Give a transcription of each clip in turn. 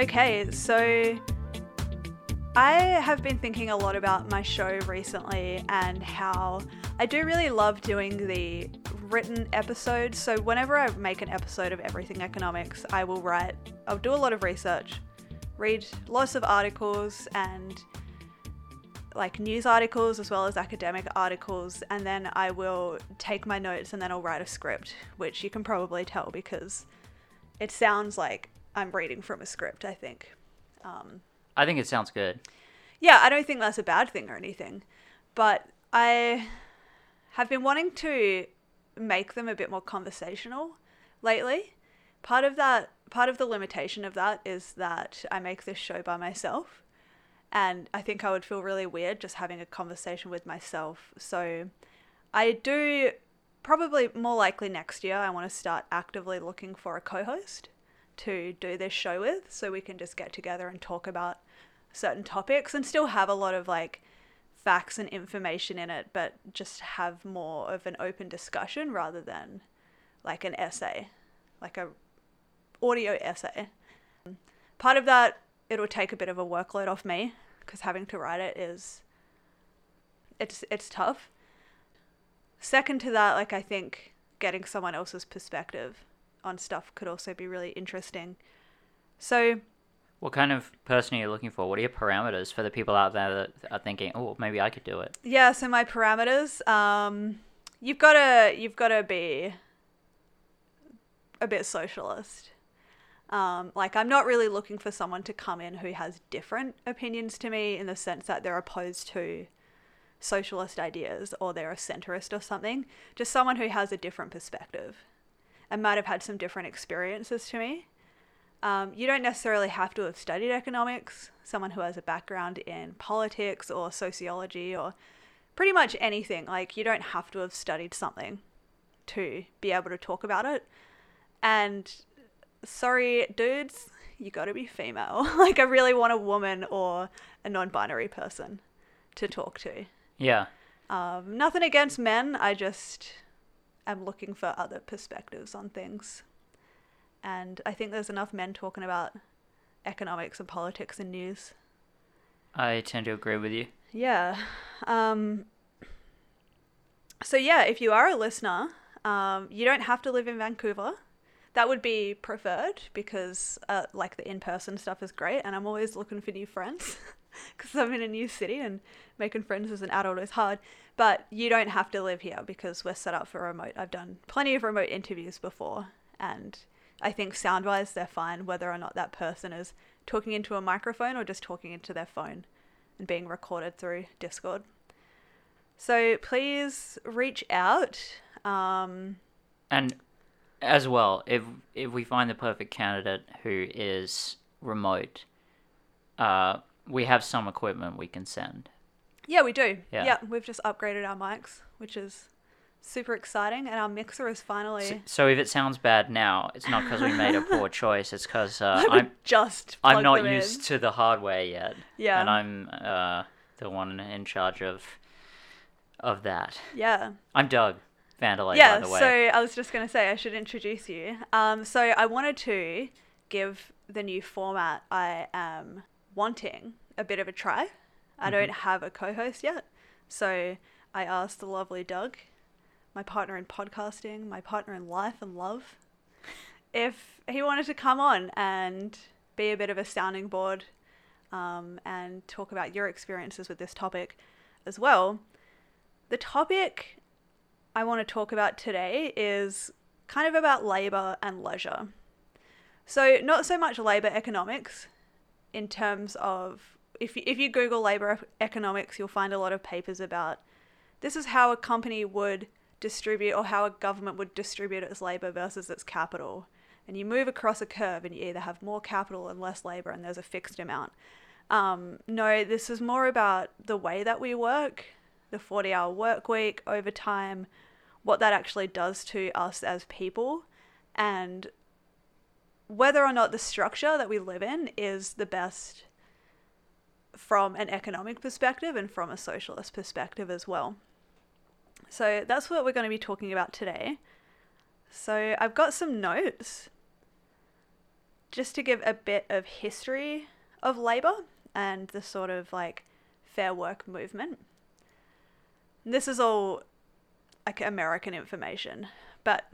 Okay, so I have been thinking a lot about my show recently and how I do really love doing the written episodes. So, whenever I make an episode of Everything Economics, I will write, I'll do a lot of research, read lots of articles and like news articles as well as academic articles, and then I will take my notes and then I'll write a script, which you can probably tell because it sounds like I'm reading from a script, I think. Um, I think it sounds good. yeah, I don't think that's a bad thing or anything, but I have been wanting to make them a bit more conversational lately. Part of that, part of the limitation of that is that I make this show by myself, and I think I would feel really weird just having a conversation with myself. So I do probably more likely next year, I want to start actively looking for a co host to do this show with so we can just get together and talk about certain topics and still have a lot of like facts and information in it, but just have more of an open discussion rather than like an essay, like a audio essay. Part of that, it'll take a bit of a workload off me because having to write it is it's it's tough. Second to that, like I think getting someone else's perspective on stuff could also be really interesting. So What kind of person are you looking for? What are your parameters for the people out there that are thinking, oh, maybe I could do it? yeah, so my parameters, um, you've gotta you've gotta be a bit socialist. Um, like I'm not really looking for someone to come in who has different opinions to me in the sense that they're opposed to socialist ideas or they're a centrist or something. Just someone who has a different perspective and might have had some different experiences to me. Um, you don't necessarily have to have studied economics. Someone who has a background in politics or sociology or pretty much anything. Like, you don't have to have studied something to be able to talk about it. And sorry, dudes, you gotta be female. like, I really want a woman or a non binary person to talk to. Yeah. Um, nothing against men, I just am looking for other perspectives on things. And I think there's enough men talking about economics and politics and news. I tend to agree with you. Yeah. Um, so, yeah, if you are a listener, um, you don't have to live in Vancouver. That would be preferred because, uh, like, the in person stuff is great, and I'm always looking for new friends because I'm in a new city and making friends as an adult is hard. But you don't have to live here because we're set up for remote. I've done plenty of remote interviews before, and I think sound wise, they're fine whether or not that person is talking into a microphone or just talking into their phone and being recorded through Discord. So please reach out. Um, And as well, if if we find the perfect candidate who is remote, uh, we have some equipment we can send. yeah, we do. Yeah. Yeah. we've just upgraded our mics, which is super exciting, and our mixer is finally. So, so if it sounds bad now, it's not because we made a poor choice. It's because uh, I'm just. I'm not them in. used to the hardware yet. Yeah. And I'm uh, the one in charge of of that. Yeah. I'm Doug Vanderlei, yeah, by the way. so I was just going to say I should introduce you. Um, so I wanted to give the new format I am wanting a bit of a try. I Mm-hmm. don't have a co-host yet, so I asked the lovely Doug, my partner in podcasting, my partner in life and love, if he wanted to come on and be a bit of a sounding board um, and talk about your experiences with this topic as well. The topic I want to talk about today is kind of about labor and leisure. So, not so much labor economics in terms of if you, if you Google labor economics, you'll find a lot of papers about this is how a company would distribute or how a government would distribute its labor versus its capital. And you move across a curve and you either have more capital and less labor, and there's a fixed amount. Um, no, this is more about the way that we work, the 40 hour work week, overtime, what that actually does to us as people, and whether or not the structure that we live in is the best from an economic perspective and from a socialist perspective as well. So that's what we're going to be talking about today. So I've got some notes. just to give a bit of history of labor and the sort of like fair work movement. This is all like American information, but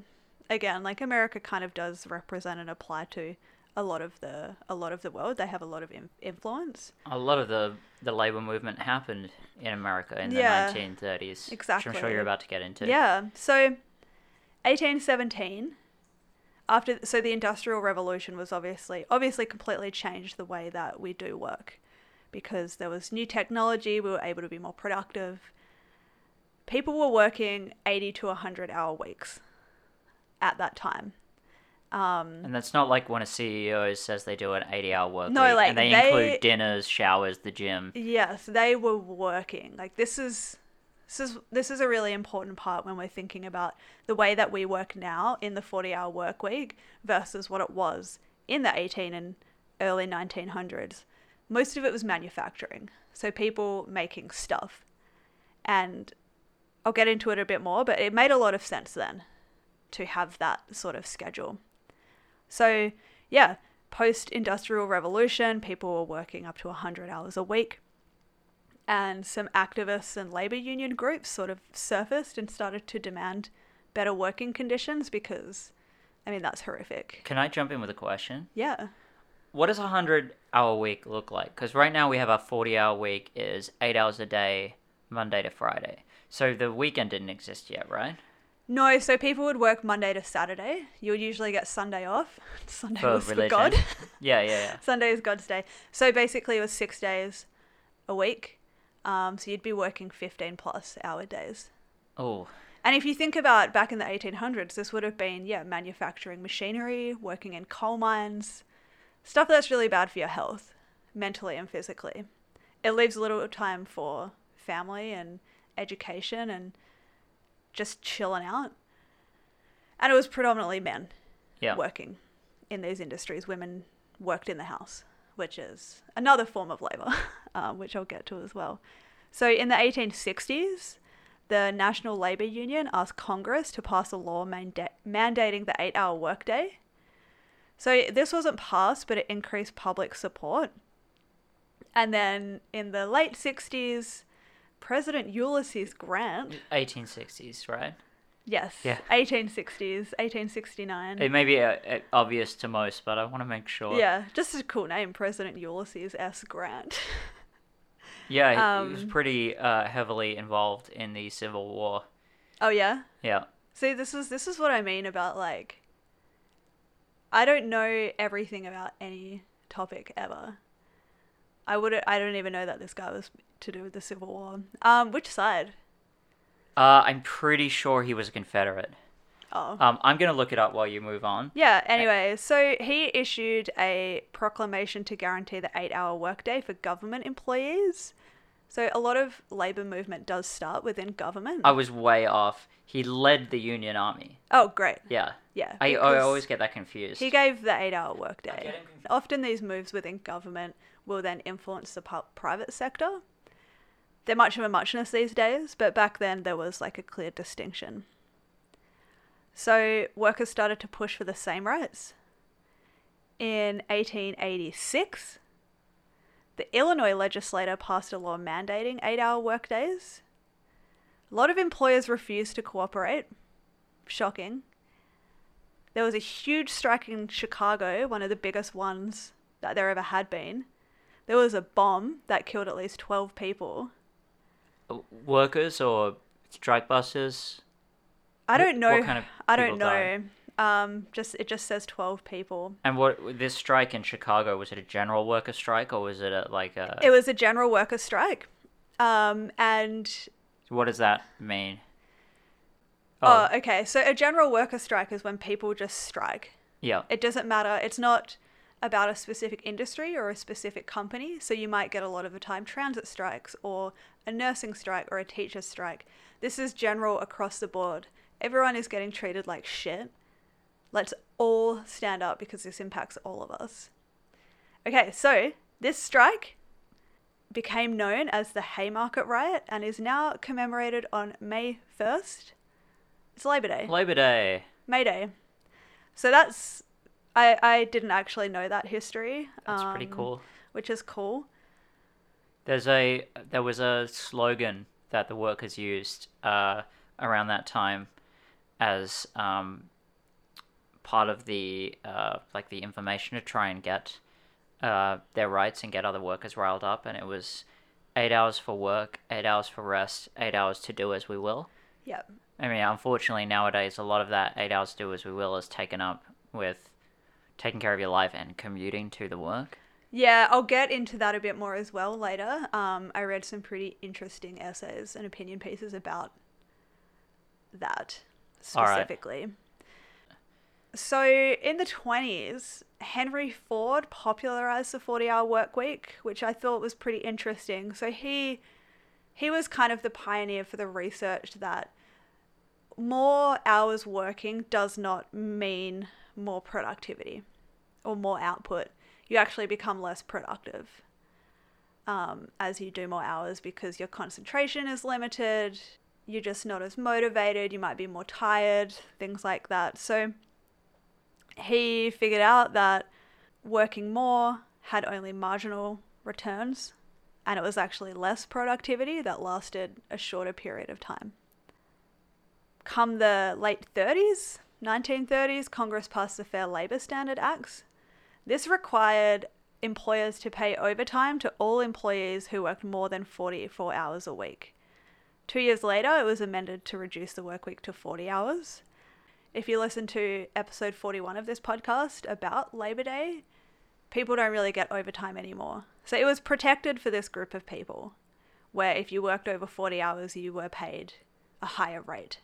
again, like America kind of does represent and apply to a lot of the a lot of the world. They have a lot of in- influence. A lot of the the labor movement happened in America in the Yeah, 1930s. Which I'm sure you're about to get into. Yeah. So, 1817. After so the Industrial Revolution was obviously obviously completely changed the way that we do work, because there was new technology. We were able to be more productive. People were working 80 to 100 hour weeks at that time. Um, And that's not like when a CEO says they do an 80 hour work No, week like, and they, they- include dinners, showers, the gym. Yes, they were working. Like this is this is this is a really important part when we're thinking about the way that we work now in the 40-hour work week versus what it was in the 18 and early 1900s. Most of it was manufacturing. So people making stuff. And I'll get into it a bit more, but it made a lot of sense then to have that sort of schedule. So, yeah, post industrial revolution, people were working up to 100 hours a week. And some activists and labor union groups sort of surfaced and started to demand better working conditions because, I mean, that's horrific. Can I jump in with a question? Yeah. What does a 100 hour week look like? Because right now we have our 40 hour week is 8 hours a day, Monday to Friday. So the weekend didn't exist yet, right? No, so people would work Monday to Saturday. You would usually get Sunday off. Sunday For was for. God. Yeah, yeah, yeah. Sunday is God's day. So basically, it was six days a week. Um, so you'd be working 15 plus hour days. Oh, And if you think about back in the 1800s, this would have been, yeah, manufacturing machinery, working in coal mines, stuff that's really bad for your health, mentally and physically. It leaves a little time for family and education and just chilling out. And it was predominantly men yeah. working in these industries. Women worked in the house, which is another form of labor, um, which I'll get to as well. So in the 1860s, the National Labor Union asked Congress to pass a law manda- mandating the eight hour workday. So this wasn't passed, but it increased public support. And then in the late 60s, President Ulysses Grant, 1860s, right? yes, Yeah. 1860s, 1869. It may be uh, uh, obvious to most, but I want to make sure. Yeah, just a cool name, President Ulysses S. Grant. Yeah, he, he was Um, pretty uh, heavily involved in the Civil War. oh yeah. Yeah. See, this is this is what I mean about like. I don't know everything about any topic ever. I would I don't even know that this guy was to do with the Civil War. Um, which side? Uh, I'm pretty sure he was a Confederate. Oh. Um, I'm gonna look it up while you move on. Yeah, anyway, so he issued a proclamation to guarantee the eight hour workday for government employees. So a lot of labor movement does start within government. I was way off. He led the Union Army. oh, great. Yeah. Yeah. I, I always get that confused. He gave the eight hour workday. get him confused. Often these moves within government will then influence the pu- private sector. They're much of a muchness these days, but back then there was like a clear distinction. So workers started to push for the same rights. In 1886, the Illinois legislature passed a law mandating eight hour workdays. A lot of employers refused to cooperate. Shocking. There was a huge strike in Chicago, one of the biggest ones that there ever had been. There was a bomb that killed at least 12 people. Uh, Workers or strike busters? I don't know. what kind of I don't people died? know. Um, just it just says 12 people. And what this strike in Chicago was it a general worker strike or was it a, like a? It was a general worker strike. Um, and what does that mean? oh, okay. So a general worker strike is when people just strike. yeah. It doesn't matter. It's not about a specific industry or a specific company. So you might get a lot of the time transit strikes or a nursing strike or a teacher strike. This is general across the board. Everyone is getting treated like shit. Let's all stand up because this impacts all of us. Okay, so this strike became known as the Haymarket Riot and is now commemorated on May 1st. It's Labor Day. Labor Day. May Day. So that's I, I didn't actually know that history. That's pretty um, cool. Which is cool. There's a there was a slogan that the workers used uh, around that time as um, part of the uh, like the information to try and get uh, their rights and get other workers riled up, and it was eight hours for work, eight hours for rest, eight hours to do as we will. Yep. I mean, unfortunately, nowadays a lot of that eight hours to do as we will is taken up with taking care of your life and commuting to the work. Yeah, I'll get into that a bit more as well later. Um, I read some pretty interesting essays and opinion pieces about that All right. specifically. So, in the 20s, Henry Ford popularized the 40 hour work week, which I thought was pretty interesting. So, he he was kind of the pioneer for the research that more hours working does not mean more productivity or more output. You actually become less productive um, as you do more hours because your concentration is limited. You're just not as motivated. You might be more tired, things like that. So he figured out that working more had only marginal returns and it was actually less productivity that lasted a shorter period of time. Come the late 30s, 1930s, Congress passed the Fair Labor Standard Acts. This required employers to pay overtime to all employees who worked more than 44 hours a week. Two years later, it was amended to reduce the work week to 40 hours. If you listen to episode 41 of this podcast about Labor Day, people don't really get overtime anymore. So it was protected for this group of people, where if you worked over 40 hours, you were paid a higher rate,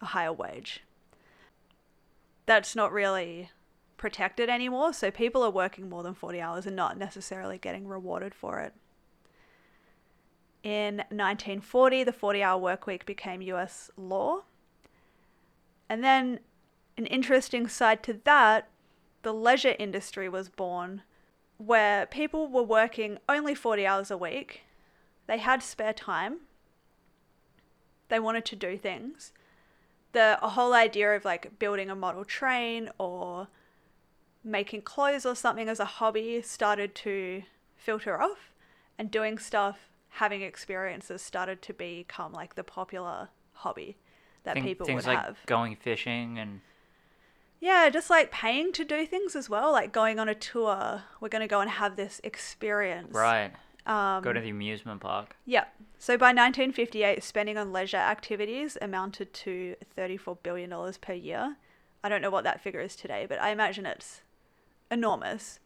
a higher wage. That's not really protected anymore, so people are working more than 40 hours and not necessarily getting rewarded for it. In 1940, the 40 hour work week became US law. And then, an interesting side to that, the leisure industry was born where people were working only 40 hours a week. They had spare time. They wanted to do things. The whole idea of like building a model train or making clothes or something as a hobby started to filter off and doing stuff, having experiences started to become like the popular hobby that Thing- people things would like have. going fishing and Yeah, just like paying to do things as well, like going on a tour. We're going to go and have this experience. right, Um, go to the amusement park. yeah. So by 1958, spending on leisure activities amounted to $34 billion per year. I don't know what that figure is today, but I imagine it's enormous.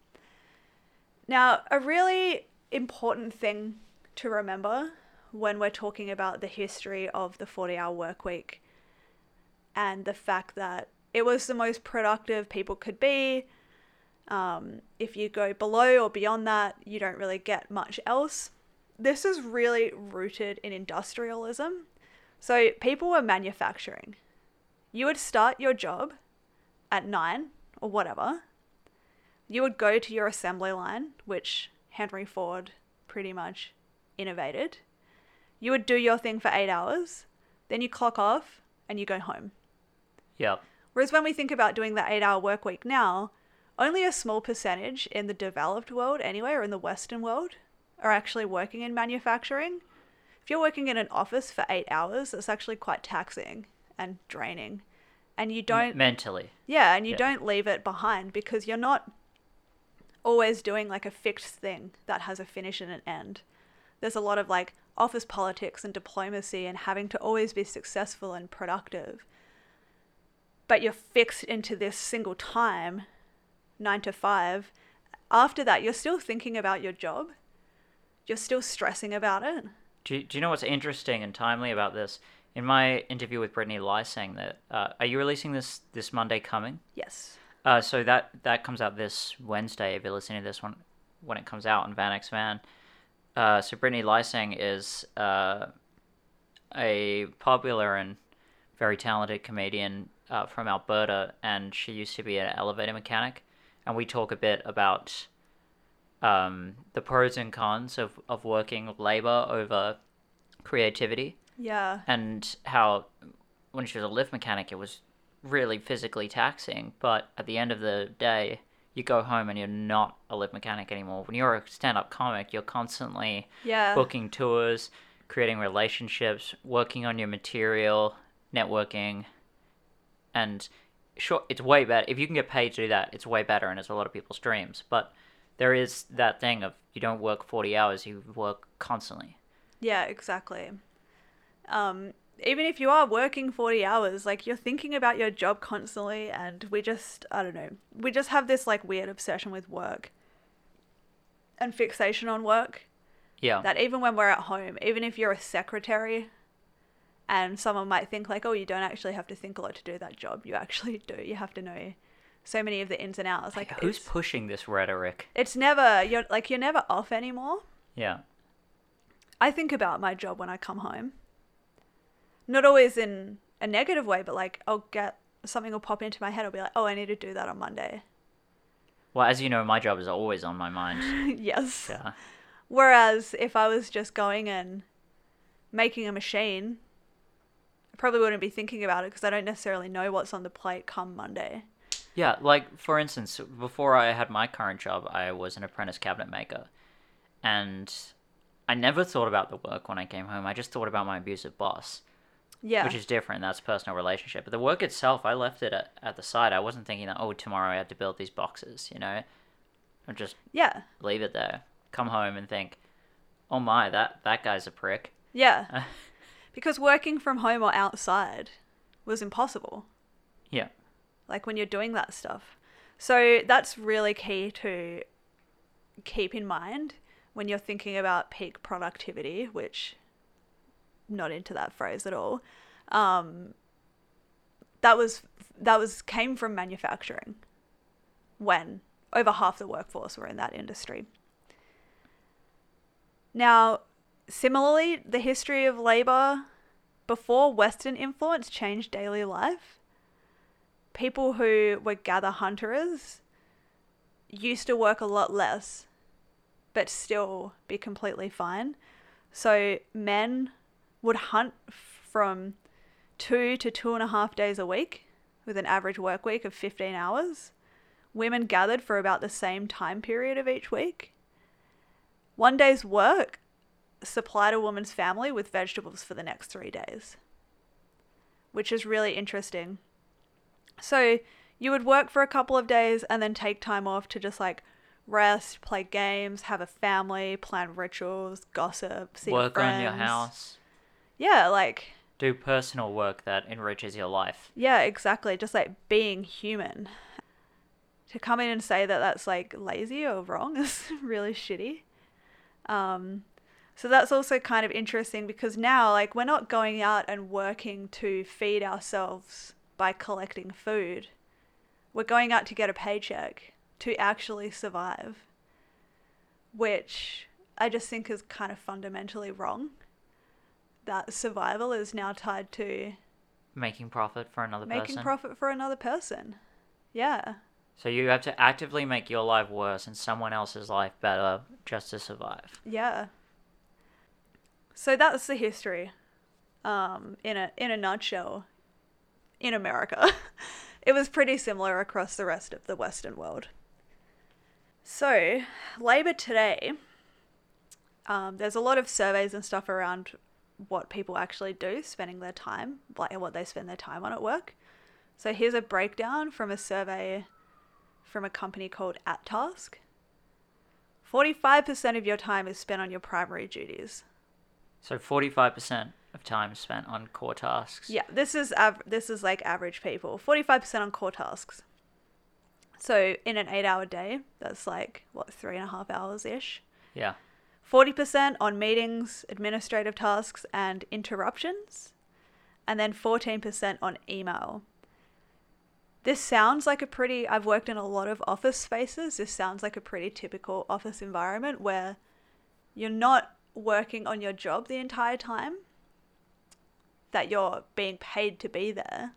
Now, a really important thing to remember when we're talking about the history of the 40 hour work week and the fact that it was the most productive people could be. Um, if you go below or beyond that, you don't really get much else. This is really rooted in industrialism. So people were manufacturing. You would start your job at nine or whatever. You would go to your assembly line, which Henry Ford pretty much innovated. You would do your thing for eight hours, then you clock off and you go home. Yep. Whereas when we think about doing the eight hour work week now, only a small percentage in the developed world, anyway, or in the Western world, are actually working in manufacturing. If you're working in an office for eight hours, it's actually quite taxing and draining. And you don't, mentally. yeah, and you yeah. don't leave it behind because you're not always doing like a fixed thing that has a finish and an end. There's a lot of like office politics and diplomacy and having to always be successful and productive but you're fixed into this single time, nine to five. After that, you're still thinking about your job. You're still stressing about it. Do you, do you know what's interesting and timely about this? In my interview with Brittany Lyseng that, uh, are you releasing this this Monday coming? Yes. Uh, so that that comes out this Wednesday if you're listening to this one when it comes out on Van X Van. Uh, so Brittany Lyseng is uh, a popular and very talented comedian uh, from Alberta, and she used to be an elevator mechanic. And we talk a bit about um, the pros and cons of, of working labor over creativity Yeah. and how when she was a lift mechanic it was really physically taxing, but at the end of the day, you go home and you're not a lift mechanic anymore. When you're a stand up comic, you're constantly Yeah. booking tours, creating relationships, working on your material, networking, and sure, it's way better. If you can get paid to do that, it's way better and it's a lot of people's dreams. But there is that thing of you don't work 40 hours, you work constantly. Yeah, exactly. Um, even if you are working 40 hours, like you're thinking about your job constantly, and we just, I don't know, we just have this like weird obsession with work and fixation on work Yeah. that even when we're at home, even if you're a secretary and someone might think like, oh, you don't actually have to think a lot to do that job, you actually do. You have to know so many of the ins and outs. Like, Who's pushing this rhetoric? it's never, you're like, you're never off anymore. Yeah. I think about my job when I come home. Not always in a negative way, but like I'll get something will pop into my head. I'll be like, oh, I need to do that on Monday. Well, as you know, my job is always on my mind. yes. Yeah. Whereas if I was just going and making a machine, I probably wouldn't be thinking about it because I don't necessarily know what's on the plate come Monday. Yeah, like for instance, before I had my current job, I was an apprentice cabinet maker. And I never thought about the work when I came home. I just thought about my abusive boss, Yeah. which is different. That's a personal relationship. But the work itself, I left it at, at the side. I wasn't thinking that, oh, tomorrow I have to build these boxes, you know? I just yeah. leave it there. Come home and think, oh my, that, that guy's a prick. Yeah. because working from home or outside was impossible. Yeah. like when you're doing that stuff. So that's really key to keep in mind when you're thinking about peak productivity, which not into that phrase at all. Um, that was that was came from manufacturing when over half the workforce were in that industry. Now, similarly, the history of labor before Western influence changed daily life people who were gather hunters used to work a lot less, but still be completely fine. So men would hunt from two to two and a half days a week with an average work week of 15 hours. Women gathered for about the same time period of each week. One day's work supplied a woman's family with vegetables for the next three days, which is really interesting. So you would work for a couple of days and then take time off to just like rest, play games, have a family, plan rituals, gossip, see work friends. on your house. Yeah, like Do personal work that enriches your life. yeah, exactly. Just like being human. To come in and say that that's like lazy or wrong is really shitty. Um, so that's also kind of interesting because now, like, we're not going out and working to feed ourselves by collecting food. We're going out to get a paycheck to actually survive, which I just think is kind of fundamentally wrong. That survival is now tied to Making profit for another making person. profit for another person. Yeah. So you have to actively make your life worse and someone else's life better just to survive. Yeah. So that's the history. Um, in a in a nutshell, in America. it was pretty similar across the rest of the Western world. So, labor today, um, there's a lot of surveys and stuff around what people actually do, spending their time, like what they spend their time on at work. So here's a breakdown from a survey from a company called AtTask. 45% of your time is spent on your primary duties. So 45% of time spent on core tasks. Yeah, this is av- this is like average people. 45% on core tasks. So in an eight hour day, that's like, what, three and a half hours ish? Yeah. 40% on meetings, administrative tasks, and interruptions. And then 14% on email. This sounds like a pretty, I've worked in a lot of office spaces. This sounds like a pretty typical office environment where you're not working on your job the entire time, that you're being paid to be there.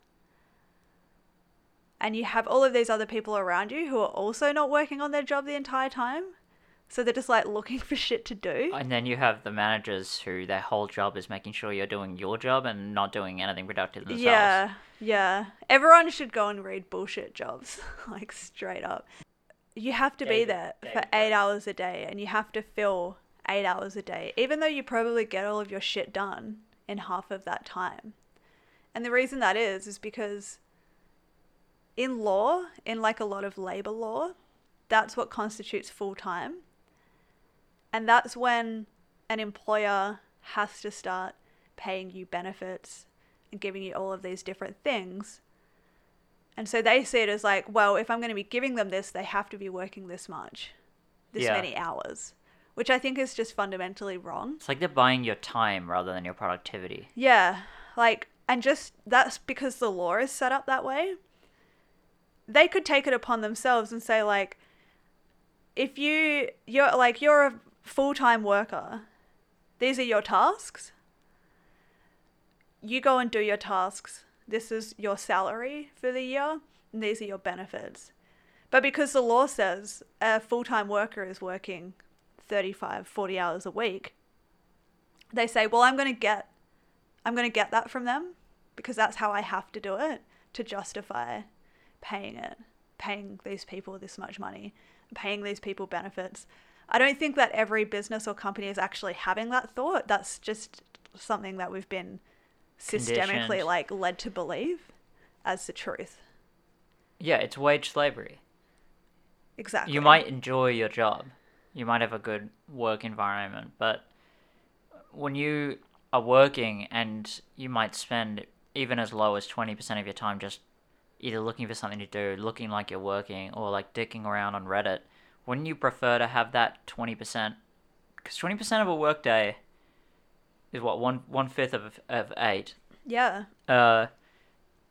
And you have all of these other people around you who are also not working on their job the entire time. So they're just like looking for shit to do. And then you have the managers who their whole job is making sure you're doing your job and not doing anything productive themselves. Yeah, yeah. Everyone should go and read bullshit jobs, like straight up. You have to be David- there for David eight hours a day and you have to fill eight hours a day, even though you probably get all of your shit done in half of that time. And the reason that is, is because in law, in like a lot of labor law, that's what constitutes full time. And that's when an employer has to start paying you benefits and giving you all of these different things. And so they see it as like, well, if I'm going to be giving them this, they have to be working this much, this Yeah. many hours, which I think is just fundamentally wrong. It's like they're buying your time rather than your productivity. Yeah, like, and just that's because the law is set up that way. They could take it upon themselves and say, like, if you you're like you're a full time worker, these are your tasks. You go and do your tasks. This is your salary for the year, and these are your benefits. But because the law says a full time worker is working 35, 40 hours a week, they say, well, I'm going to get I'm going to get that from them because that's how I have to do it to justify paying it, paying these people this much money, paying these people benefits. I don't think that every business or company is actually having that thought. That's just something that we've been systemically like led to believe as the truth. Yeah, it's wage slavery. Exactly. You might enjoy your job. You might have a good work environment, but when you are working and you might spend even as low as 20% of your time just either looking for something to do, looking like you're working, or like dicking around on Reddit, wouldn't you prefer to have that 20%? Because 20% of a workday is what, one, one fifth of, of eight. Yeah. Uh,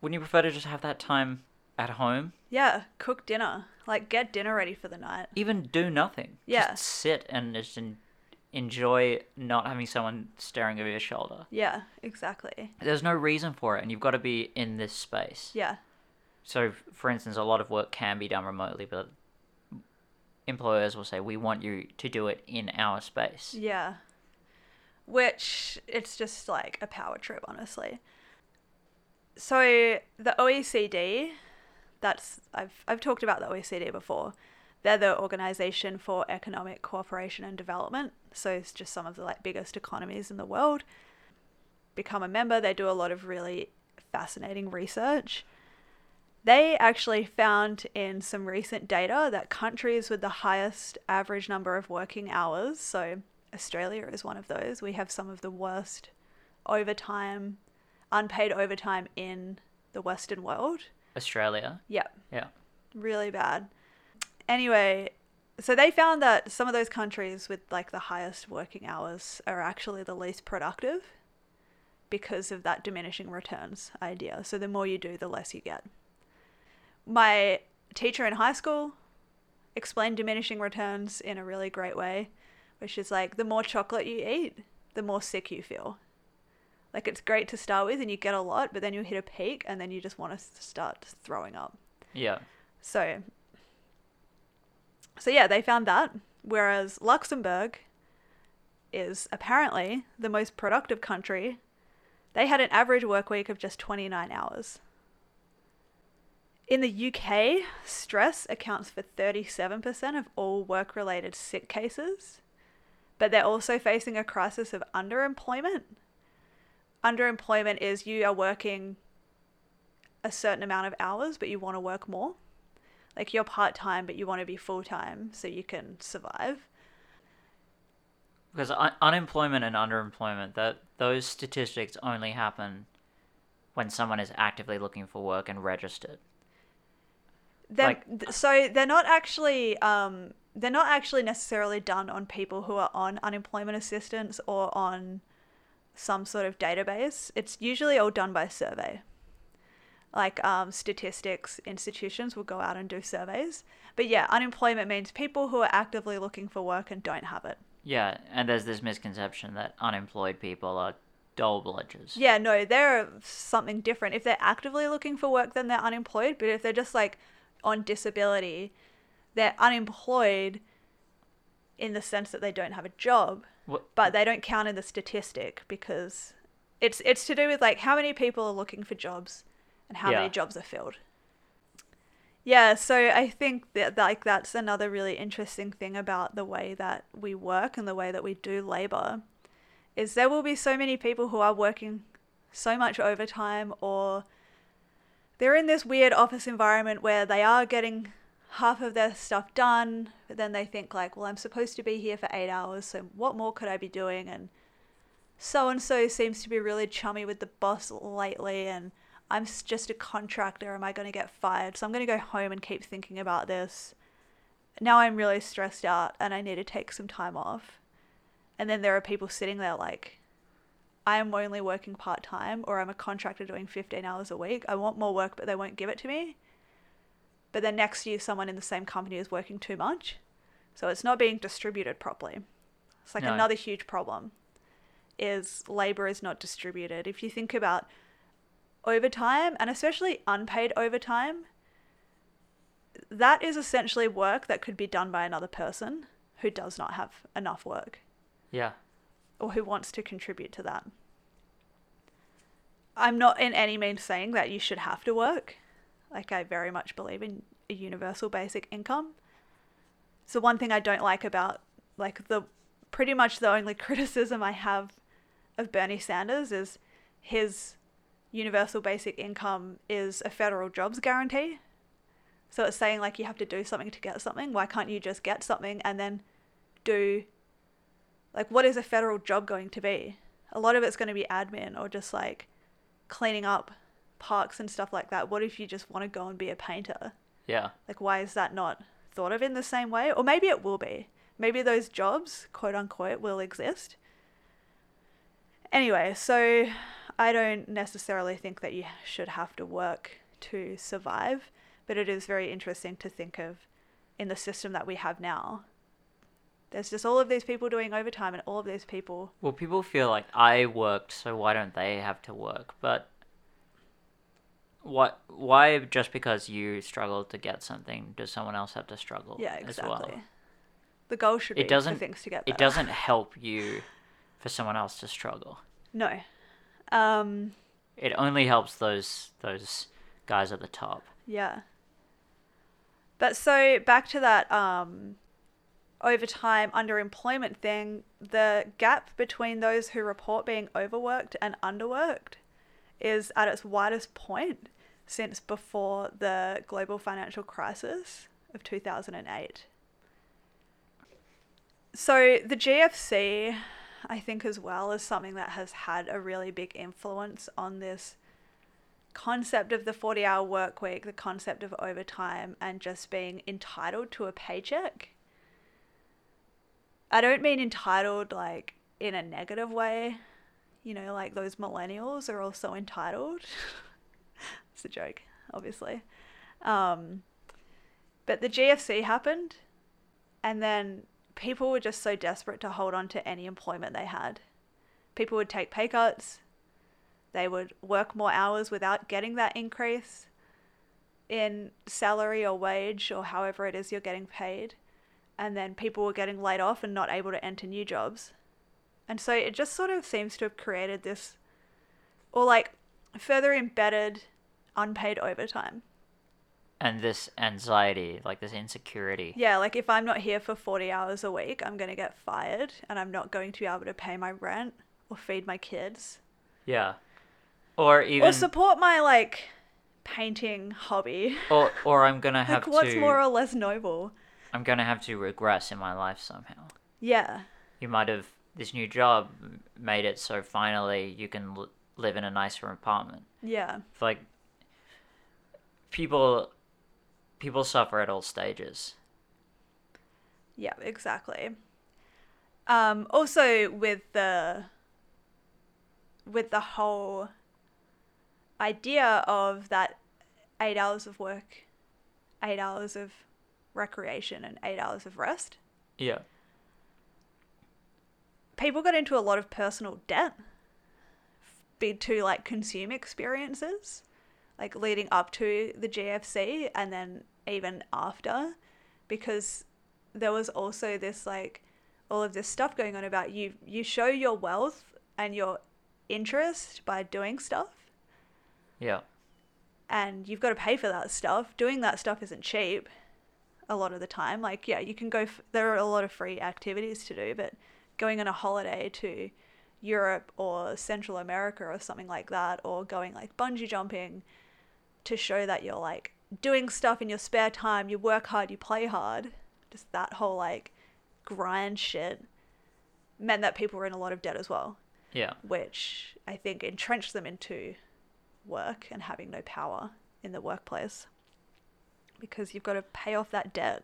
wouldn't you prefer to just have that time at home? Yeah. Cook dinner. Like get dinner ready for the night. even do nothing. Yeah. Just sit and just en- enjoy not having someone staring over your shoulder. Yeah. Exactly. There's no reason for it, and you've got to be in this space. Yeah. So, for instance, a lot of work can be done remotely, but employers will say, "We want you to do it in our space." Yeah. Which it's just like a power trip, honestly. So the OECD, that's I've I've talked about the OECD before. They're the Organization for Economic Cooperation and Development. So it's just some of the like biggest economies in the world. Become a member, they do a lot of really fascinating research. They actually found in some recent data that countries with the highest average number of working hours, so Australia is one of those, we have some of the worst overtime, unpaid overtime in the Western world. Australia. Yep, Yeah. really bad. Anyway, so they found that some of those countries with like the highest working hours are actually the least productive because of that diminishing returns idea. So the more you do, the less you get. My teacher in high school explained diminishing returns in a really great way, which is like the more chocolate you eat, the more sick you feel. Like it's great to start with and you get a lot, but then you hit a peak and then you just want to start throwing up. Yeah. So, so yeah, they found that. Whereas Luxembourg is apparently the most productive country. They had an average work week of just 29 hours. In the UK, stress accounts for 37% of all work related sick cases, but they're also facing a crisis of underemployment. Underemployment is you are working a certain amount of hours, but you want to work more. Like you're part time, but you want to be full time so you can survive. Because un- unemployment and underemployment, that those statistics only happen when someone is actively looking for work and registered. They're, Like- th- so they're not actually um, they're not actually necessarily done on people who are on unemployment assistance or on some sort of database. It's usually all done by survey. Like um, statistics institutions will go out and do surveys. But yeah, unemployment means people who are actively looking for work and don't have it. Yeah, and there's this misconception that unemployed people are dole bludgers. Yeah, no, they're something different. If they're actively looking for work, then they're unemployed. But if they're just like on disability, they're unemployed in the sense that they don't have a job, What, but they don't count in the statistic because it's it's to do with like how many people are looking for jobs and how Yeah. many jobs are filled. Yeah, so I think that like that's another really interesting thing about the way that we work and the way that we do labor is there will be so many people who are working so much overtime or they're in this weird office environment where they are getting half of their stuff done, but then they think like, well, I'm supposed to be here for 8 hours, so what more could I be doing and so and so seems to be really chummy with the boss lately and I'm just a contractor. Am I going to get fired? So I'm going to go home and keep thinking about this. Now I'm really stressed out and I need to take some time off. And then there are people sitting there like, I am only working part time or I'm a contractor doing 15 hours a week. I want more work, but they won't give it to me. But then next year, someone in the same company is working too much. So it's not being distributed properly. It's like No. another huge problem is labor is not distributed. If you think about overtime and especially unpaid overtime, that is essentially work that could be done by another person who does not have enough work yeah. or who wants to contribute to that. I'm not in any means saying that you should have to work. Like, I very much believe in a universal basic income. So, one thing I don't like about, like, the pretty much the only criticism I have of Bernie Sanders is his universal basic income is a federal jobs guarantee. So, it's saying, like, you have to do something to get something. Why can't you just get something and then do like what is a federal job going to be a lot of it's going to be admin or just like cleaning up parks and stuff like that what if you just want to go and be a painter? Yeah. like why is that not thought of in the same way? Or maybe it will be. Maybe those jobs quote unquote will exist. Anyway so i don't necessarily think that you should have to work to survive but it is very interesting to think of in the system that we have now. There's just all of these people doing overtime and all of these people Well, people feel like I worked, so why don't they have to work? But what? Why just because you struggled to get something does someone else have to struggle yeah as exactly well? the goal should It be doesn't- for things to get It doesn't help you for someone else to struggle. no um It only helps those those guys at the top. Yeah. But so back to that um overtime underemployment thing, the gap between those who report being overworked and underworked is at its widest point since before the global financial crisis of 2008. So the GFC I think as well is something that has had a really big influence on this concept of the 40 hour work week, the concept of overtime, and just being entitled to a paycheck. I don't mean entitled like in a negative way. You know, like those millennials are also entitled. it's a joke, obviously. Um, but the GFC happened, and then people were just so desperate to hold on to any employment they had. People would take pay cuts, they would work more hours without getting that increase in salary or wage or however it is you're getting paid. And then people were getting laid off and not able to enter new jobs. And so it just sort of seems to have created this, or like further embedded unpaid overtime. And this anxiety, like this insecurity. Yeah, like if I'm not here for 40 hours a week, I'm going to get fired and I'm not going to be able to pay my rent or feed my kids Yeah. Or even or support my like painting hobby. or or I'm gonna have to like what's to more or less noble? I'm gonna have to regress in my life somehow. Yeah. You might have this new job made it so finally you can l- live in a nicer apartment. Yeah. It's like people people suffer at all stages. Yeah, exactly. Um, also with the with the whole idea of that eight hours of work, eight hours of recreation, and eight hours of rest, Yeah. people got into a lot of personal debt be to like consume experiences, like leading up to the GFC and then even after, because there was also this like all of this stuff going on about you you show your wealth and your interest by doing stuff Yeah. and you've got to pay for that stuff. Doing that stuff isn't cheap a lot of the time. Like, yeah, you can go, f- there are a lot of free activities to do, but going on a holiday to Europe or Central America or something like that, or going like bungee jumping to show that you're like doing stuff in your spare time, you work hard, you play hard, just that whole like grind shit meant that people were in a lot of debt as well Yeah. which I think entrenched them into work and having no power in the workplace because you've got to pay off that debt.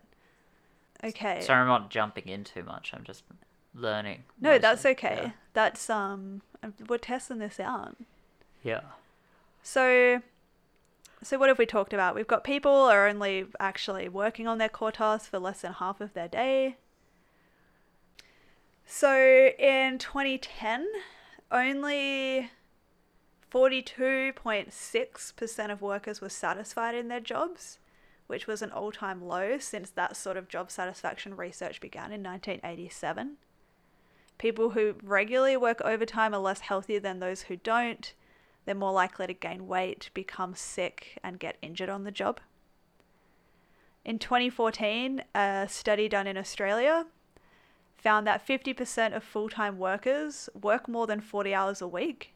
Okay. Sorry, I'm not jumping in too much. I'm just learning. no, that's okay. Yeah. That's um we're testing this out. yeah. So so what have we talked about? We've got people are only actually working on their core tasks for less than half of their day. So in 2010, only 42.6% of workers were satisfied in their jobs, which was an all-time low since that sort of job satisfaction research began in 1987. People who regularly work overtime are less healthy than those who don't they're more likely to gain weight, become sick, and get injured on the job. In 2014, a study done in Australia found that 50% of full time workers work more than 40 hours a week.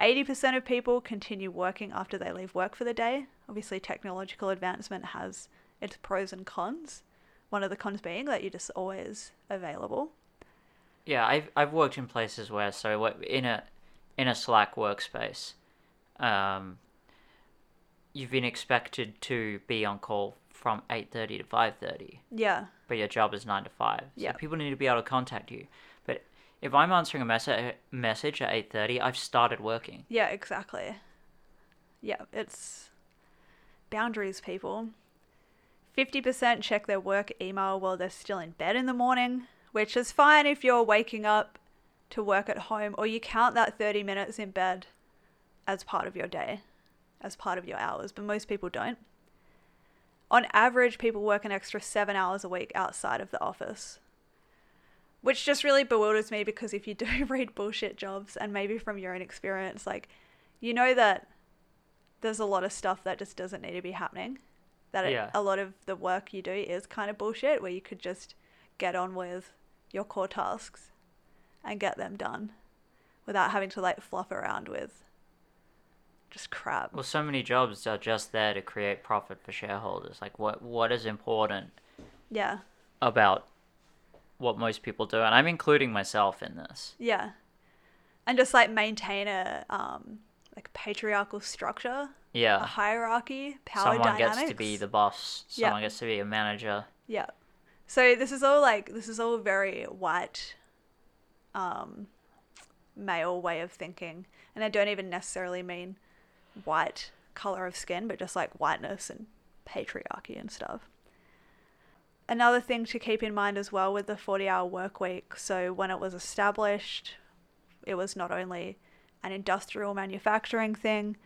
80% of people continue working after they leave work for the day. Obviously, technological advancement has its pros and cons. One of the cons being that you're just always available. Yeah, I've I've worked in places where so in a in a Slack workspace, um, you've been expected to be on call from eight thirty to five thirty, Yeah, but your job is nine to five. So Yeah. people need to be able to contact you. But if I'm answering a messa- message at eight thirty, I've started working. Yeah, exactly. Yeah, it's boundaries, people. 50% check their work email while they're still in bed in the morning, which is fine if you're waking up to work at home or you count that 30 minutes in bed as part of your day, as part of your hours, but most people don't. On average, people work an extra seven hours a week outside of the office. Which just really bewilders me because if you do read bullshit jobs, and maybe from your own experience, like, you know that there's a lot of stuff that just doesn't need to be happening. That it, Yeah. a lot of the work you do is kind of bullshit, where you could just get on with your core tasks and get them done without having to like fluff around with just crap. Well, so many jobs are just there to create profit for shareholders. Like, what what is important Yeah. about what most people do, and I'm including myself in this. Yeah. And just like maintain a um like patriarchal structure, a Yeah, hierarchy, power someone dynamics. gets to be the boss. Yeah. Someone gets to be a manager. Yeah. So this is all like this is all very white um male way of thinking. And I don't even necessarily mean white color of skin, but just like whiteness and patriarchy and stuff. Another thing to keep in mind as well with the 40 hour work week. So when it was established, it was not only an industrial manufacturing thing,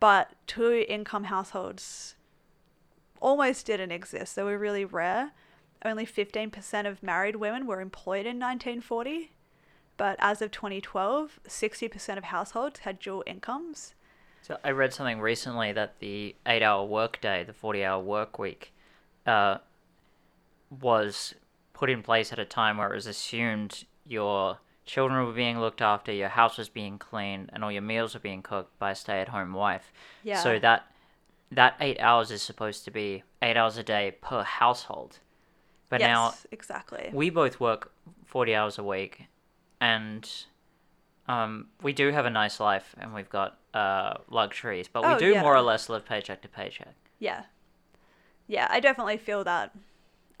but two income households almost didn't exist. They were really rare. Only 15% of married women were employed in 1940. But as of 2012, 60% of households had dual incomes. So I read something recently that the eight-hour workday, the forty-hour work week, uh, was put in place at a time where it was assumed your children were being looked after, your house was being cleaned, and all your meals were being cooked by a stay-at-home wife. Yeah. So that that eight hours is supposed to be eight hours a day per household. But yes, now exactly. we both work 40 hours a week and um, we do have a nice life and we've got uh, luxuries but we Oh, do more or less live paycheck to paycheck Yeah. Yeah, I definitely feel that.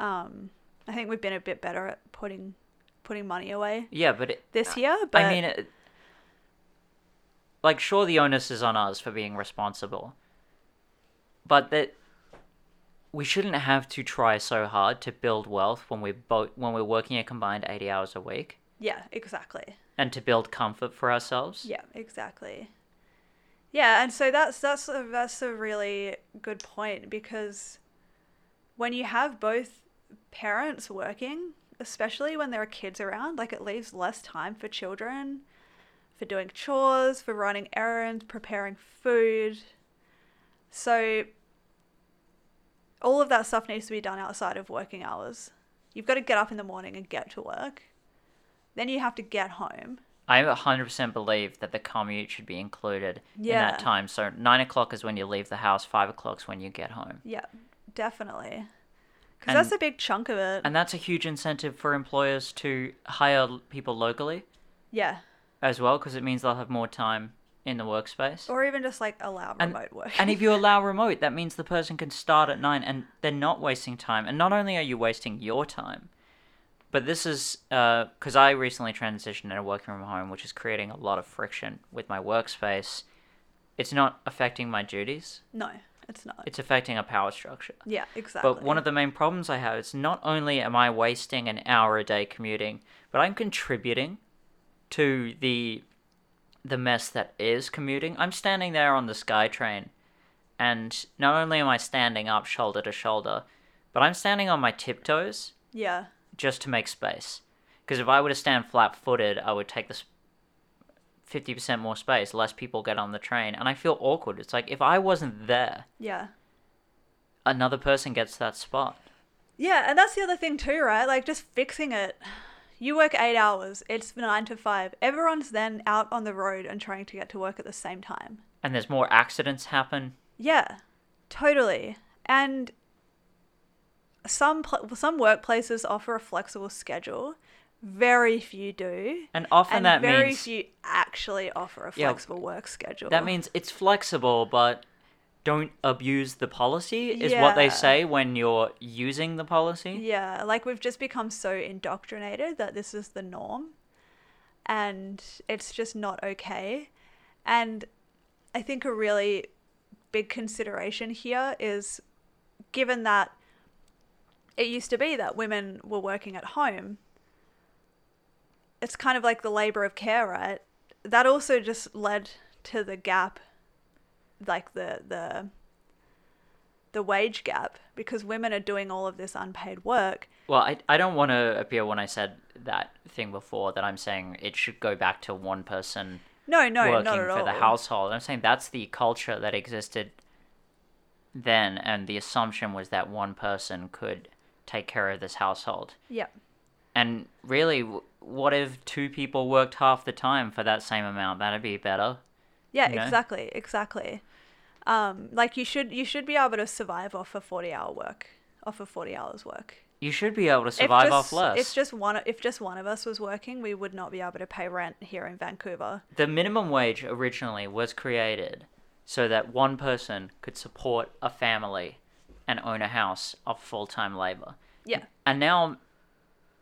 Um, I think we've been a bit better at putting putting money away yeah but it, this year, but i mean it, like sure the onus is on us for being responsible but that we shouldn't have to try so hard to build wealth when we both when we're working a combined 80 hours a week yeah, exactly. and to build comfort for ourselves Yeah, exactly. Yeah, and so that's that's a, that's a really good point because when you have both parents working especially when there are kids around. Like it leaves less time for children, for doing chores, for running errands, preparing food. So all of that stuff needs to be done outside of working hours. You've got to get up in the morning and get to work. Then you have to get home. I 100% believe that the commute should be included in that time. So nine o'clock is when you leave the house. Five o'clock is when you get home. Yeah, definitely. Because that's a big chunk of it. And that's a huge incentive for employers to hire people locally yeah. as well, because it means they'll have more time in the workspace. Or even just like allow And- remote work. And if you allow remote, that means the person can start at nine and they're not wasting time. And not only are you wasting your time, but this is uh, because I recently transitioned into working from home, which is creating a lot of friction with my workspace. It's not affecting my duties, no, it's not. it's affecting a power structure. yeah, exactly. But one of the main problems I have is not only am I wasting an hour a day commuting, but I'm contributing to the the mess that is commuting. I'm standing there on the SkyTrain, and not only am I standing up shoulder to shoulder, but I'm standing on my tiptoes yeah, just to make space. Because if I were to stand flat-footed, I would take this fifty percent more space. Less people get on the train, and I feel awkward. It's like if I wasn't there, yeah. another person gets that spot. Yeah, and that's the other thing too, right? Like just fixing it. You work eight hours, it's nine to five. Everyone's then out on the road and trying to get to work at the same time. and there's more accidents happen. Yeah, totally. And some pl- some workplaces offer a flexible schedule. Very few do. And often and that very means very few actually offer a Yeah, flexible work schedule. that means it's flexible, but don't abuse the policy is what they say when you're using the policy. Yeah, like we've just become so indoctrinated that this is the norm and it's just not okay. And I think a really big consideration here is given that it used to be that women were working at home, it's kind of like the labor of care, right? That also just led to the gap like the the the wage gap because women are doing all of this unpaid work. Well, I, I don't want to appear when I said that thing before that I'm saying it should go back to one person No, no, working not at for all. the household. I'm saying that's the culture that existed then, and the assumption was that one person could take care of this household. Yeah. And really, what if two people worked half the time for that same amount? That'd be better. Yeah, You know? exactly, exactly. Um, like you should you should be able to survive off a forty hour work, off of forty hours work. You should be able to survive off just- less. If just one if just one of us was working, we would not be able to pay rent here in Vancouver. The minimum wage originally was created so that one person could support a family and own a house of full time labor. Yeah, And now,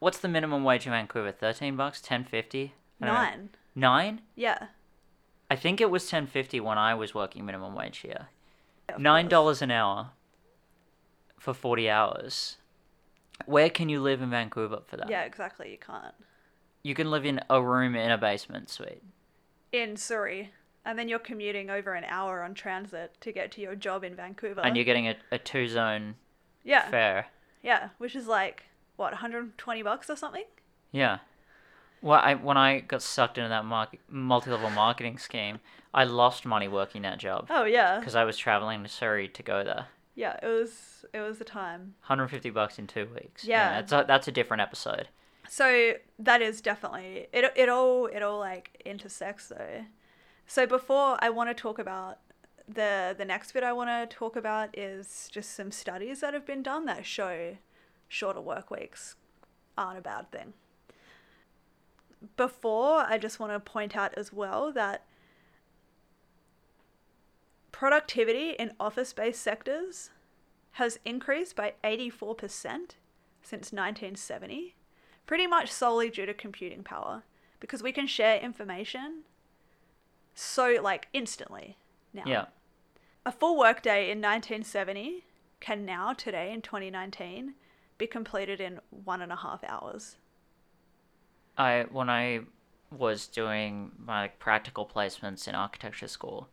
what's the minimum wage in Vancouver? Thirteen bucks, ten fifty. nine. Nine? Yeah, I think it was ten fifty when I was working minimum wage here. of Nine dollars an hour for forty hours. Where can you live in Vancouver for that? Yeah, exactly. You can't You can live in a room in a basement suite. in Surrey, and then you're commuting over an hour on transit to get to your job in Vancouver. And you're getting a, a two zone yeah, fare. yeah, which is like what 120 bucks or something. Yeah. Well, I when I got sucked into that market, multi-level marketing scheme, I lost money working that job Oh yeah, because I was traveling to Surrey to go there. yeah. It was it was the time. 150 bucks in two weeks. Yeah. that's a, that's a different episode. So that is definitely it. It all it all like intersects though. So before I want to talk about the the next bit I want to talk about is just some studies that have been done that show shorter work weeks aren't a bad thing. Before I just want to point out as well that productivity in office-based sectors has increased by 84% since 1970 pretty much solely due to computing power because we can share information so like instantly now. Yeah. A full workday in 1970 can now today in 2019 be completed in one and a half hours. I when I was doing my like, practical placements in architecture school,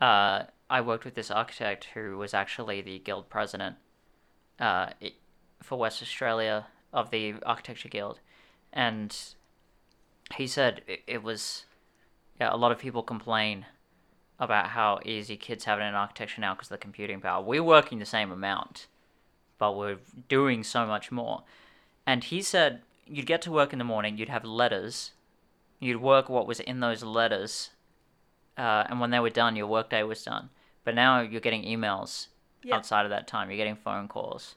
uh, I worked with this architect who was actually the guild president, uh, for West Australia of the Architecture Guild, and he said it, it was yeah a lot of people complain about how easy kids have it in architecture now because of the computing power. We're working the same amount, but we're doing so much more. And he said you'd get to work in the morning, you'd have letters, you'd work what was in those letters, uh, and when they were done, your workday was done. But now you're getting emails Yeah. outside of that time. You're getting phone calls.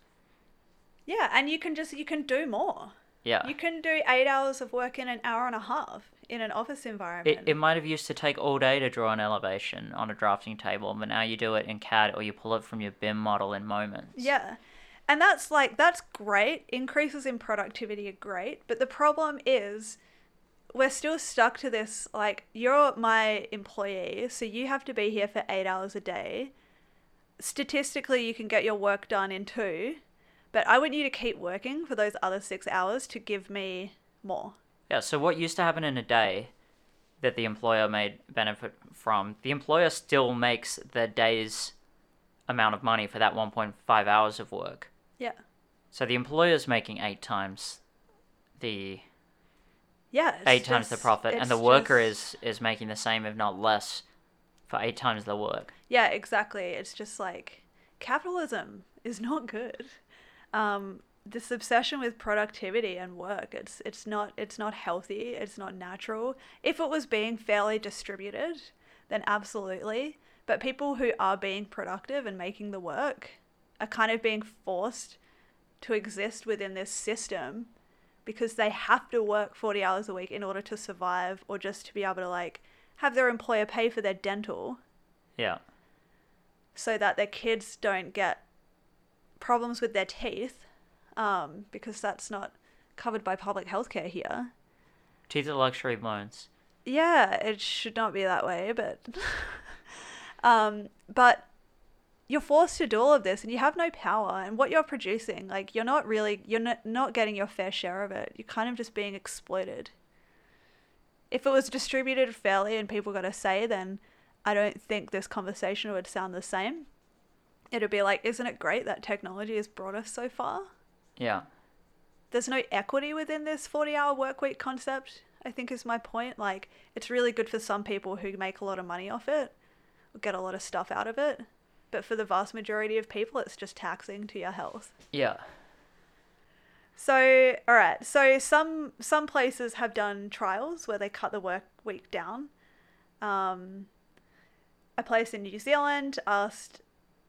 Yeah, and you can just you can do more. Yeah. You can do eight hours of work in an hour and a half in an office environment. It, it might have used to take all day to draw an elevation on a drafting table, but now you do it in CAD or you pull it from your BIM model in moments. Yeah. And that's like that's great. Increases in productivity are great, but the problem is we're still stuck to this like you're my employee, so you have to be here for 8 hours a day. Statistically, you can get your work done in 2, but I want you to keep working for those other 6 hours to give me more. Yeah, so what used to happen in a day that the employer made benefit from, the employer still makes the day's amount of money for that 1.5 hours of work. Yeah. So the employer's making eight times the Yeah. eight times the profit, and the worker just- is is making the same, if not less, for eight times the work. Yeah, exactly. It's just like capitalism is not good. Um, this obsession with productivity and work, it's it's not it's not healthy. It's not natural. If it was being fairly distributed, then absolutely. But people who are being productive and making the work are kind of being forced to exist within this system because they have to work 40 hours a week in order to survive or just to be able to like have their employer pay for their dental Yeah. so that their kids don't get problems with their teeth um, because that's not covered by public healthcare here. Teeth are luxury loans. Yeah, it should not be that way, but um, but you're forced to do all of this and you have no power and what you're producing like you're not really you're not, not getting your fair share of it you're kind of just being exploited if it was distributed fairly and people got a say then i don't think this conversation would sound the same it'd be like isn't it great that technology has brought us so far Yeah. there's no equity within this 40 hour work week concept i think is my point like it's really good for some people who make a lot of money off it or get a lot of stuff out of it but for the vast majority of people it's just taxing to your health Yeah. so all right so some some places have done trials where they cut the work week down um, a place in new zealand asked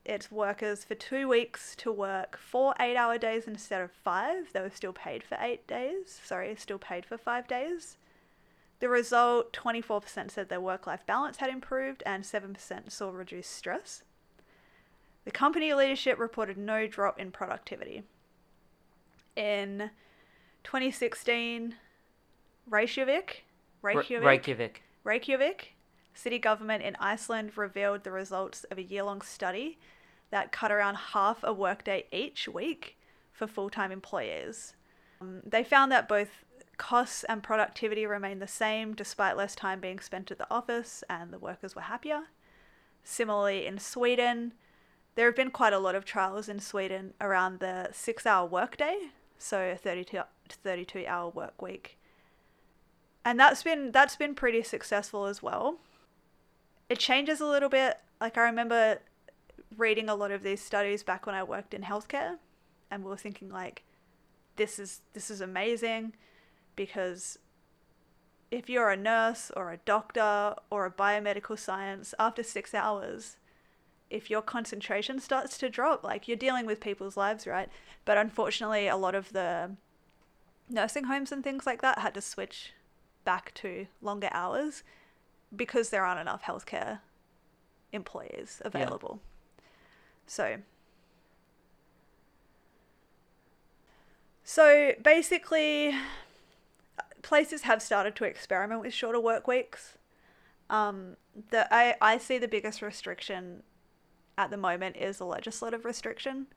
its workers for two weeks to work four eight hour days instead of five. They were still paid for eight days. Sorry still paid for five days. The result 24% said their work life balance had improved and 7% saw reduced stress. The company leadership reported no drop in productivity. In 2016 Reykjavik Re- Reykjavik Reykjavik. Reykjavik, city government in Iceland revealed the results of a year long study that cut around half a workday each week for full time employees. Um, they found that both costs and productivity remained the same despite less time being spent at the office, and the workers were happier. Similarly, in Sweden, there have been quite a lot of trials in Sweden around the six hour workday, so a 32, 32 hour work week and that's been that's been pretty successful as well. It changes a little bit. Like I remember reading a lot of these studies back when I worked in healthcare, and we were thinking like, this is this is amazing, because if you're a nurse or a doctor or a biomedical science, after six hours, if your concentration starts to drop, like you're dealing with people's lives, right? But unfortunately, a lot of the nursing homes and things like that had to switch back to longer hours because there aren't enough healthcare employees available. So So basically places have started to experiment with shorter work weeks. Um, the I, I see the biggest restriction at the moment is a legislative restriction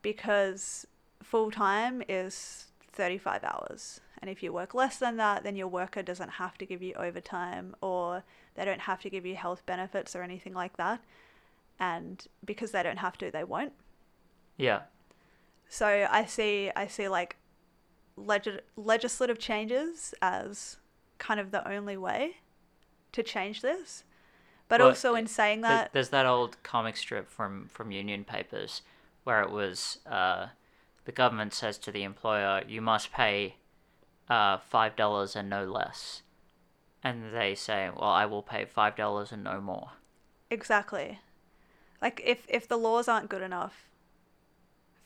because full time is 35 hours. And if you work less than that, then your worker doesn't have to give you overtime or they don't have to give you health benefits or anything like that. And because they don't have to, they won't. Yeah. So I see I see like leg- legislative changes as kind of the only way to change this. But Well, also in saying that, There's that old comic strip from from Union Papers where it was uh, the government says to the employer, "You must pay uh, five dollars and no less," and they say, "Well, I will pay five dollars and no more." exactly. Like if if the laws aren't good enough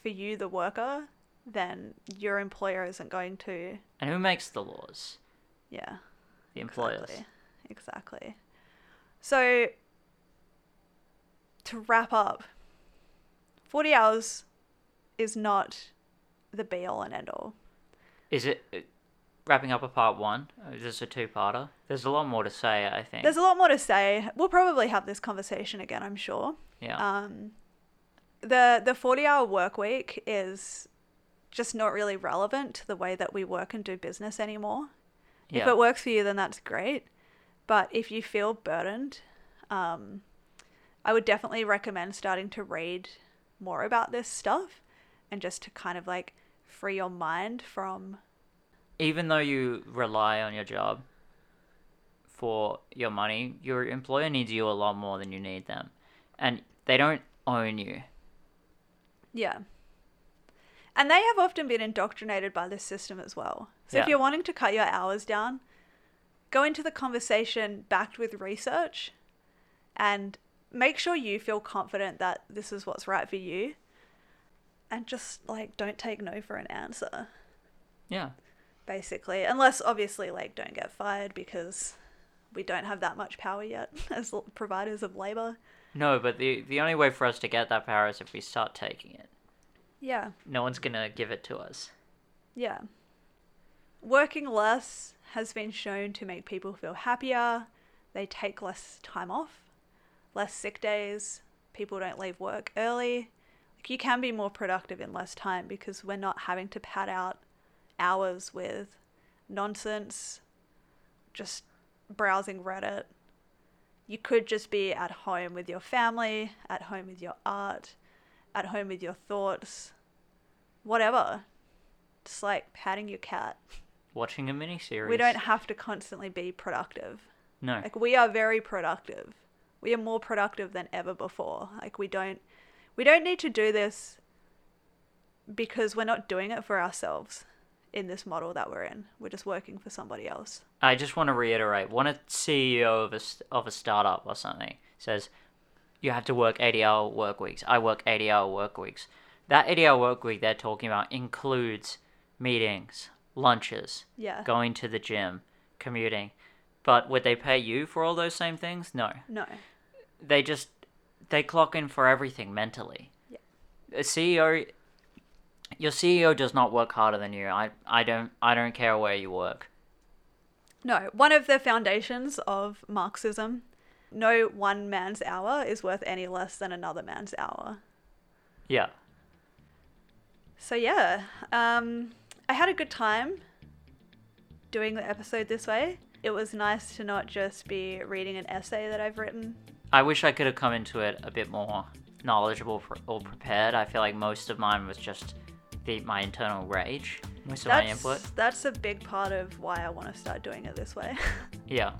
for you the worker, then your employer isn't going to And who makes the laws? yeah. The employers. Exactly. Exactly. So, to wrap up, 40 hours is not the be all and end all. Is it wrapping up a part one? Or Is a two-parter? There's a lot more to say. I think. There's a lot more to say. We'll probably have this conversation again, I'm sure. yeah. Um, the the 40 hour work week is just not really relevant to the way that we work and do business anymore. Yeah. If it works for you, then that's great. But if you feel burdened, um, I would definitely recommend starting to read more about this stuff and just to kind of like free your mind from. Even though you rely on your job for your money, your employer needs you a lot more than you need them. And they don't own you. Yeah. And they have often been indoctrinated by this system as well. So if you're wanting to cut your hours down, go into the conversation backed with research and make sure you feel confident that this is what's right for you. And just like don't take no for an answer, Yeah. Basically. Unless obviously like don't get fired because we don't have that much power yet as l- providers of labor. No, but the the only way for us to get that power is if we start taking it. Yeah. No one's gonna give it to us. Yeah. Working less has been shown to make people feel happier. They take less time off, less sick days. People don't leave work early. Like you can be more productive in less time because we're not having to pad out hours with nonsense, just browsing Reddit. You could just be at home with your family, at home with your art, at home with your thoughts, whatever just like patting your cat. Watching a mini series. We don't have to constantly be productive. No. Like we are very productive. We are more productive than ever before. Like we don't we don't need to do this because we're not doing it for ourselves in this model that we're in. We're just working for somebody else. I just want to reiterate: when a CEO of a of a startup or something says you have to work eighty hour work weeks, I work eighty hour work weeks. That eighty hour work week they're talking about includes meetings, lunches, Yeah. going to the gym, commuting. But would they pay you for all those same things? No. No. They just they clock in for everything mentally. Yeah. A CEO your CEO does not work harder than you. I, I don't I don't care where you work. No. One of the foundations of Marxism, no one man's hour is worth any less than another man's hour. Yeah. So yeah, um, I had a good time doing the episode this way. It was nice to not just be reading an essay that I've written. I wish I could have come into it a bit more knowledgeable or prepared. I feel like most of mine was just the my internal rage, most of my That's input. that's a big part of why I want to start doing it this way. Yeah.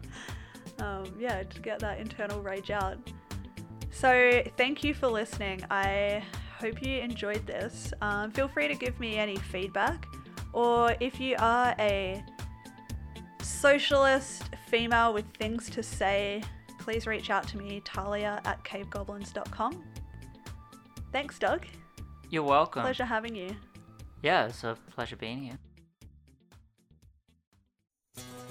um, yeah, to get that internal rage out. So thank you for listening. I hope you enjoyed this. Um, feel free to give me any feedback, or if you are a socialist female with things to say, please reach out to me, Talia at cavegoblins.com. Thanks, Doug. You're welcome. Pleasure having you. Yeah, it's a pleasure being here.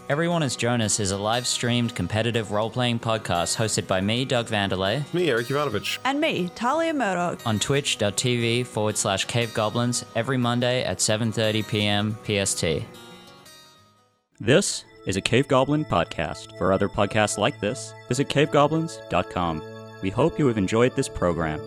Everyone is Jonas is a live streamed competitive role playing podcast hosted by me, Doug Vanderlei, Me, Eric Ivanovich. And me, Talia Murdoch. on twitch.tv forward slash cave goblins every Monday at 7.30 p.m. PST. This is a Cave Goblin podcast. For other podcasts like this, visit cavegoblins.com. We hope you have enjoyed this program.